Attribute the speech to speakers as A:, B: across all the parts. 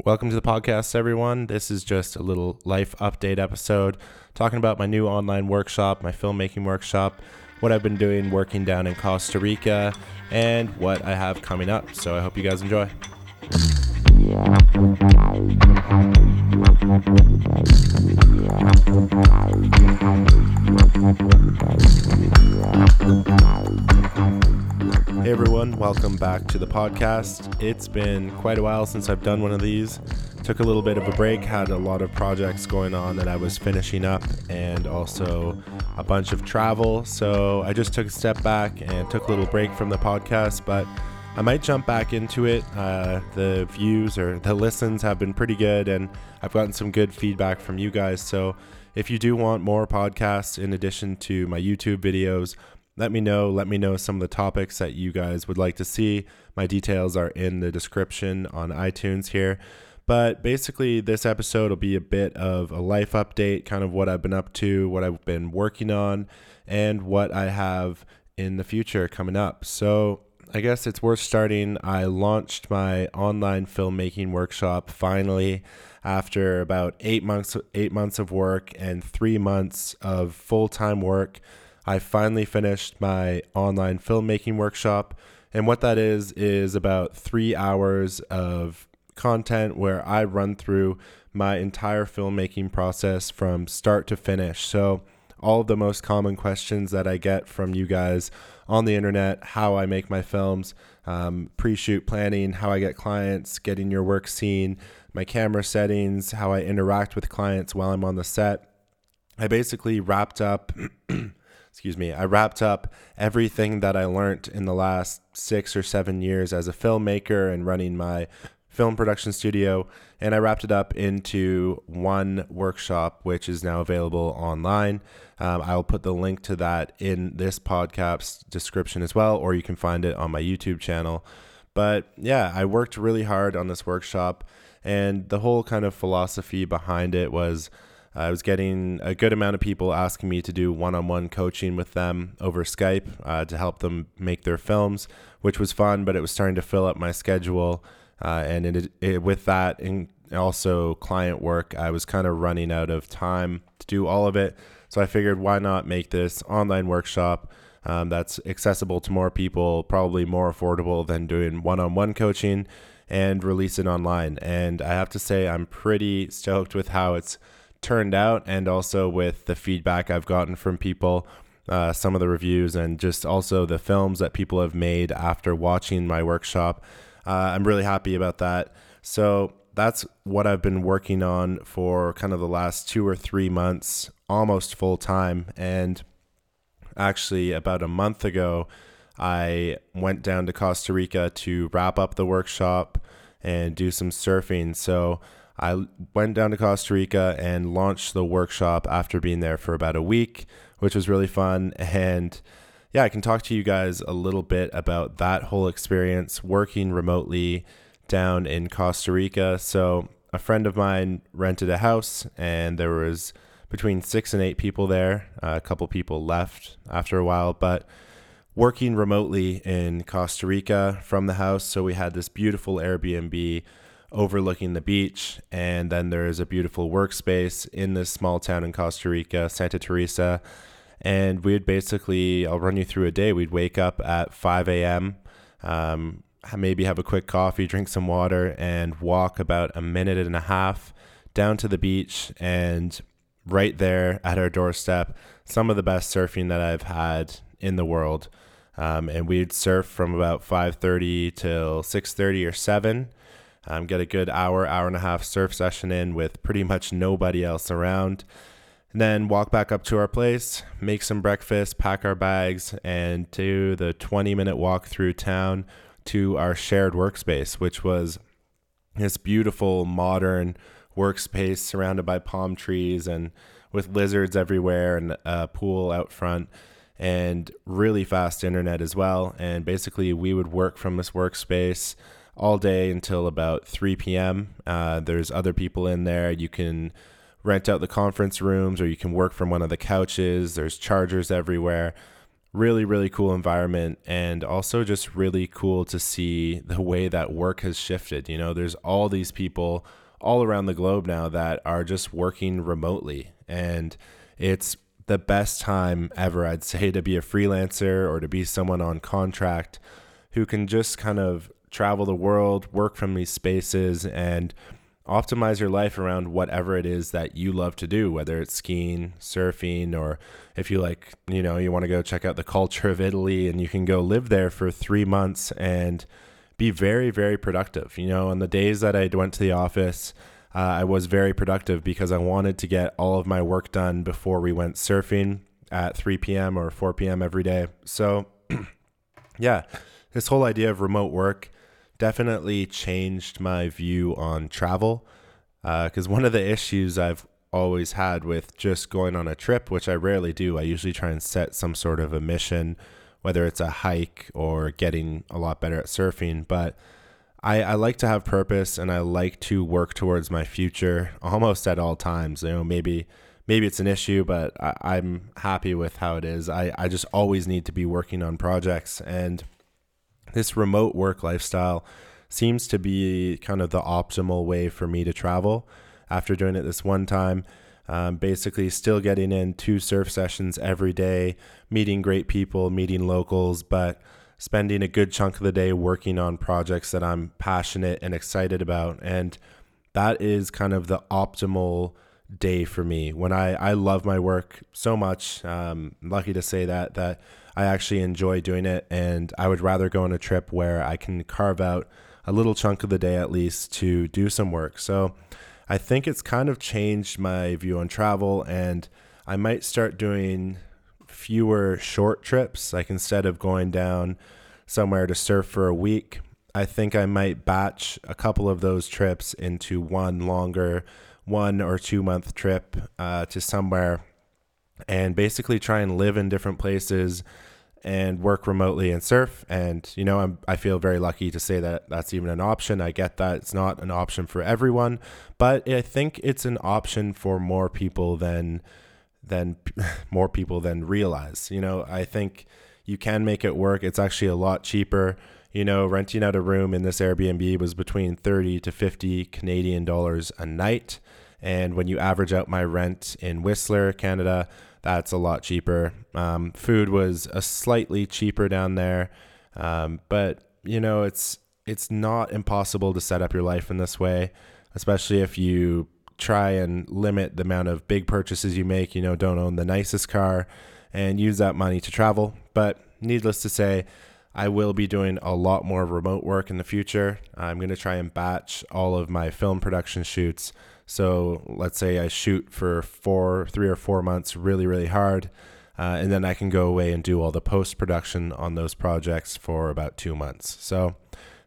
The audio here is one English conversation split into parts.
A: Welcome to the podcast, everyone. This is just a little life update episode talking about my new online workshop, my filmmaking workshop, what I've been doing working down in Costa Rica, and what I have coming up. So I hope you guys enjoy. Hey everyone, welcome back to the podcast. It's been quite a while since I've done one of these. Took a little bit of a break, had a lot of projects going on that I was finishing up, and also a bunch of travel. So I just took a step back and took a little break from the podcast, but I might jump back into it. Uh, the views or the listens have been pretty good, and I've gotten some good feedback from you guys. So if you do want more podcasts in addition to my YouTube videos, let me know. Let me know some of the topics that you guys would like to see. My details are in the description on iTunes here. But basically, this episode will be a bit of a life update, kind of what I've been up to, what I've been working on, and what I have in the future coming up. So, I guess it's worth starting. I launched my online filmmaking workshop finally after about eight months eight months of work and three months of full time work. I finally finished my online filmmaking workshop. And what that is, is about three hours of content where I run through my entire filmmaking process from start to finish. So, all of the most common questions that I get from you guys on the internet, how I make my films, um, pre shoot planning, how I get clients, getting your work seen, my camera settings, how I interact with clients while I'm on the set. I basically wrapped up excuse me, I wrapped up everything that I learned in the last six or seven years as a filmmaker and running my film production studio. And I wrapped it up into one workshop, which is now available online. Um, I'll put the link to that in this podcast description as well, or you can find it on my YouTube channel. But yeah, I worked really hard on this workshop, and the whole kind of philosophy behind it was I was getting a good amount of people asking me to do one on one coaching with them over Skype uh, to help them make their films, which was fun, but it was starting to fill up my schedule. Uh, and it, it, with that, and also client work, I was kind of running out of time to do all of it. So I figured, why not make this online workshop um, that's accessible to more people, probably more affordable than doing one on one coaching, and release it online. And I have to say, I'm pretty stoked with how it's turned out and also with the feedback I've gotten from people, uh, some of the reviews, and just also the films that people have made after watching my workshop. Uh, I'm really happy about that. So that's what I've been working on for kind of the last two or three months, almost full time. And actually, about a month ago, I went down to Costa Rica to wrap up the workshop and do some surfing. So I went down to Costa Rica and launched the workshop after being there for about a week, which was really fun. And yeah, I can talk to you guys a little bit about that whole experience working remotely down in Costa Rica. So, a friend of mine rented a house, and there was between six and eight people there. Uh, a couple people left after a while, but working remotely in Costa Rica from the house. So, we had this beautiful Airbnb overlooking the beach. And then there's a beautiful workspace in this small town in Costa Rica, Santa Teresa. And we'd basically, I'll run you through a day. We'd wake up at 5 a.m., um, maybe have a quick coffee, drink some water, and walk about a minute and a half down to the beach. And right there at our doorstep, some of the best surfing that I've had in the world. Um, and we'd surf from about 5.30 till 6.30 or 7 um, get a good hour, hour and a half surf session in with pretty much nobody else around. And then walk back up to our place, make some breakfast, pack our bags, and do the 20 minute walk through town to our shared workspace, which was this beautiful modern workspace surrounded by palm trees and with lizards everywhere and a pool out front and really fast internet as well. And basically, we would work from this workspace all day until about 3 p.m. Uh, there's other people in there. You can rent out the conference rooms or you can work from one of the couches. There's chargers everywhere. really, really cool environment and also just really cool to see the way that work has shifted. You know, there's all these people all around the globe now that are just working remotely. And it's the best time ever, I'd say, to be a freelancer or to be someone on contract who can just kind of travel the world, work from these spaces, and optimize your life around whatever it is that you love to do, whether it's skiing, surfing, or if you like, you know, you want to go check out the culture of Italy and you can go live there for three months and be very, very productive. You know, on the days that I went to the office, uh, I was very productive because I wanted to get all of my work done before we went surfing at 3 p.m. or 4 p.m. every day. So, yeah, this whole idea of remote work definitely changed my view on travel. Because uh, one of the issues I've always had with just going on a trip, which I rarely do, I usually try and set some sort of a mission, whether it's a hike or getting a lot better at surfing. But I, I like to have purpose and I like to work towards my future almost at all times. You know, maybe maybe it's an issue, but I, am happy with how it is. I, I just always need to be working on projects and this remote work lifestyle seems to be kind of the optimal way for me to travel after doing it this one time. Um, basically, still getting in two surf sessions every day, meeting great people, meeting locals, but spending a good chunk of the day working on projects that I'm passionate and excited about. And that is kind of the optimal day for me when I, I love my work so much. Um, I'm lucky to say that, that I actually enjoy doing it. And I would rather go on a trip where I can carve out a little chunk of the day at least to do some work. So I think it's kind of changed my view on travel and I might start doing fewer short trips. Like instead of going down somewhere to surf for a week, I think I might batch a couple of those trips into one longer, one or two month trip uh, to somewhere and basically try and live in different places and work remotely and surf. And, you know, I'm, I feel very lucky to say that that's even an option. I get that it's not an option for everyone, but I think it's an option for more people than than more people than realize. You know, I think you can make it work. It's actually a lot cheaper. You know, renting out a room in this Airbnb was between 30 to 50 Canadian dollars a night. And when you average out my rent in Whistler, Canada, that's a lot cheaper. Um, food was a slightly cheaper down there, um, but you know, it's it's not impossible to set up your life in this way, especially if you try and limit the amount of big purchases you make. You know, don't own the nicest car and use that money to travel. But needless to say, I will be doing a lot more remote work in the future. I'm going to try and batch all of my film production shoots. So let's say I shoot for four, three or four months really, really hard. Uh, and then I can go away and do all the post production on those projects for about two months. So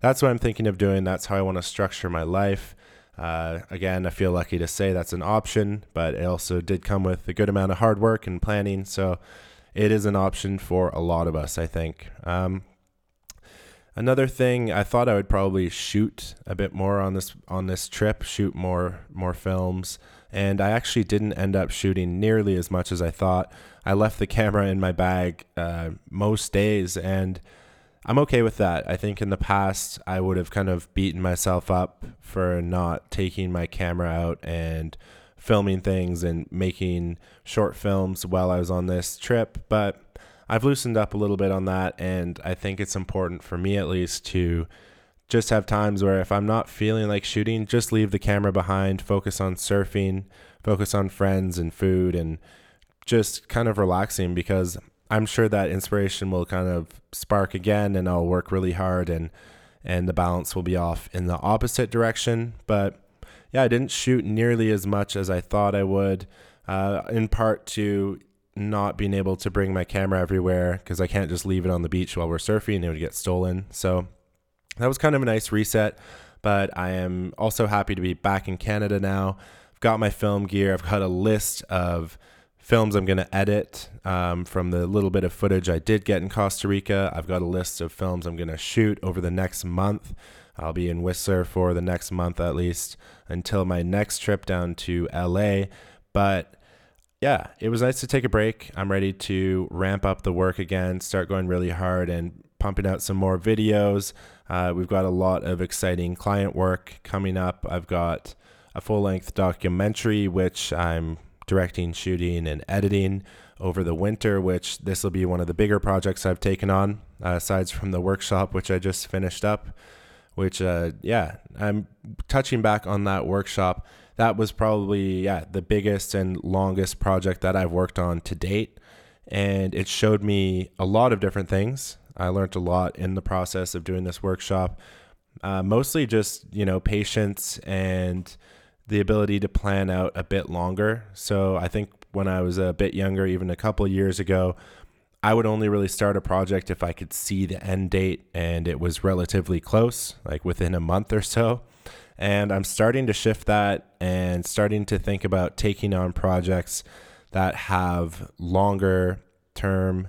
A: that's what I'm thinking of doing. That's how I want to structure my life. Uh, again, I feel lucky to say that's an option, but it also did come with a good amount of hard work and planning. So it is an option for a lot of us, I think. Um, another thing, I thought I would probably shoot a bit more on this on this trip, shoot more more films, and I actually didn't end up shooting nearly as much as I thought. I left the camera in my bag uh, most days, and I'm okay with that. I think in the past I would have kind of beaten myself up for not taking my camera out and filming things and making short films while I was on this trip, but I've loosened up a little bit on that and I think it's important for me at least to just have times where if I'm not feeling like shooting, just leave the camera behind, focus on surfing, focus on friends and food and just kind of relaxing because I'm sure that inspiration will kind of spark again and I'll work really hard and and the balance will be off in the opposite direction. But yeah, I didn't shoot nearly as much as I thought I would, uh, in part to not being able to bring my camera everywhere because I can't just leave it on the beach while we're surfing, it would get stolen. So that was kind of a nice reset. But I am also happy to be back in Canada now. I've got my film gear, I've got a list of films I'm going to edit um, from the little bit of footage I did get in Costa Rica. I've got a list of films I'm going to shoot over the next month. I'll be in Whistler for the next month at least until my next trip down to LA. But yeah, it was nice to take a break. I'm ready to ramp up the work again, start going really hard and pumping out some more videos. Uh, we've got a lot of exciting client work coming up. I've got a full length documentary, which I'm directing, shooting, and editing over the winter, which this will be one of the bigger projects I've taken on, uh, aside from the workshop, which I just finished up. Which, uh, yeah, I'm touching back on that workshop that was probably yeah the biggest and longest project that I've worked on to date, and it showed me a lot of different things. I learned a lot in the process of doing this workshop, uh, mostly just you know patience and the ability to plan out a bit longer. So I think when I was a bit younger, even a couple years ago, I would only really start a project if I could see the end date and it was relatively close, like within a month or so. And I'm starting to shift that and starting to think about taking on projects that have longer term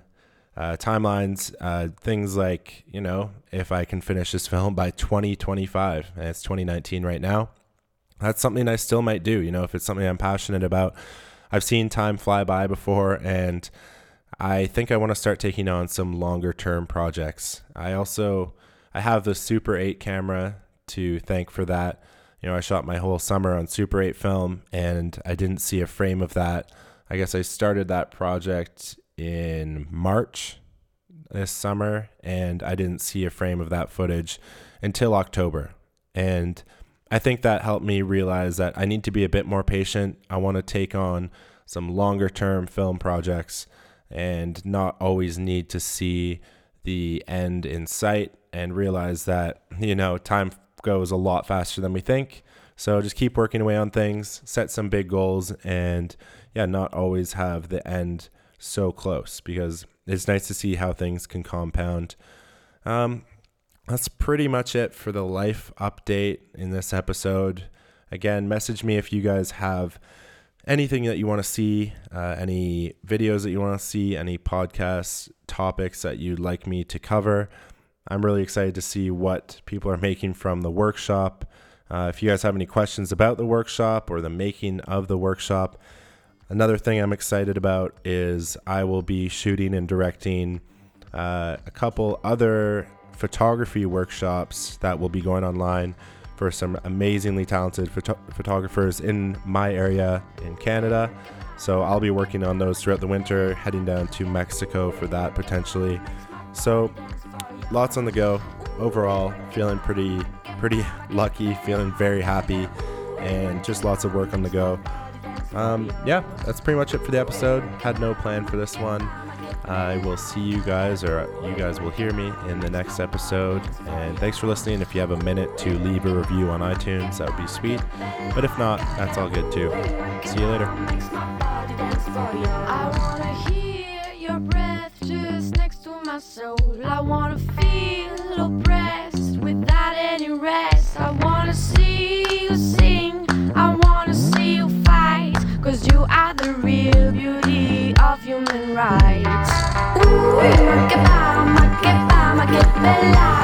A: uh, timelines. Uh, things like, you know, if I can finish this film by 2025, and it's 2019 right now, that's something I still might do. You know, if it's something I'm passionate about, I've seen time fly by before, and I think I want to start taking on some longer term projects. I also I have the Super 8 camera to thank for that. You know, I shot my whole summer on Super 8 film and I didn't see a frame of that. I guess I started that project in March this summer and I didn't see a frame of that footage until October. And I think that helped me realize that I need to be a bit more patient. I want to take on some longer term film projects and not always need to see the end in sight and realize that, you know, time goes a lot faster than we think. So just keep working away on things, set some big goals, and yeah, not always have the end so close because it's nice to see how things can compound. Um, that's pretty much it for the life update in this episode. Again, message me if you guys have anything that you want to see, uh, any videos that you want to see, any podcast topics that you'd like me to cover. I'm really excited to see what people are making from the workshop. Uh, if you guys have any questions about the workshop or the making of the workshop, another thing I'm excited about is I will be shooting and directing uh, a couple other photography workshops that will be going online for some amazingly talented photo- photographers in my area in Canada. So I'll be working on those throughout the winter, heading down to Mexico for that potentially. So lots on the go. Overall, feeling pretty pretty lucky, feeling very happy, and just lots of work on the go. Um, yeah, that's pretty much it for the episode. Had no plan for this one. I will see you guys, or you guys will hear me in the next episode. And thanks for listening. If you have a minute to leave a review on iTunes, that would be sweet. But if not, that's all good too. See you later. I wanna feel oppressed without any rest. I wanna see you sing, I wanna see you fight. Cause you are the real beauty of human rights. Ooh, ma che va, ma che ma che bella.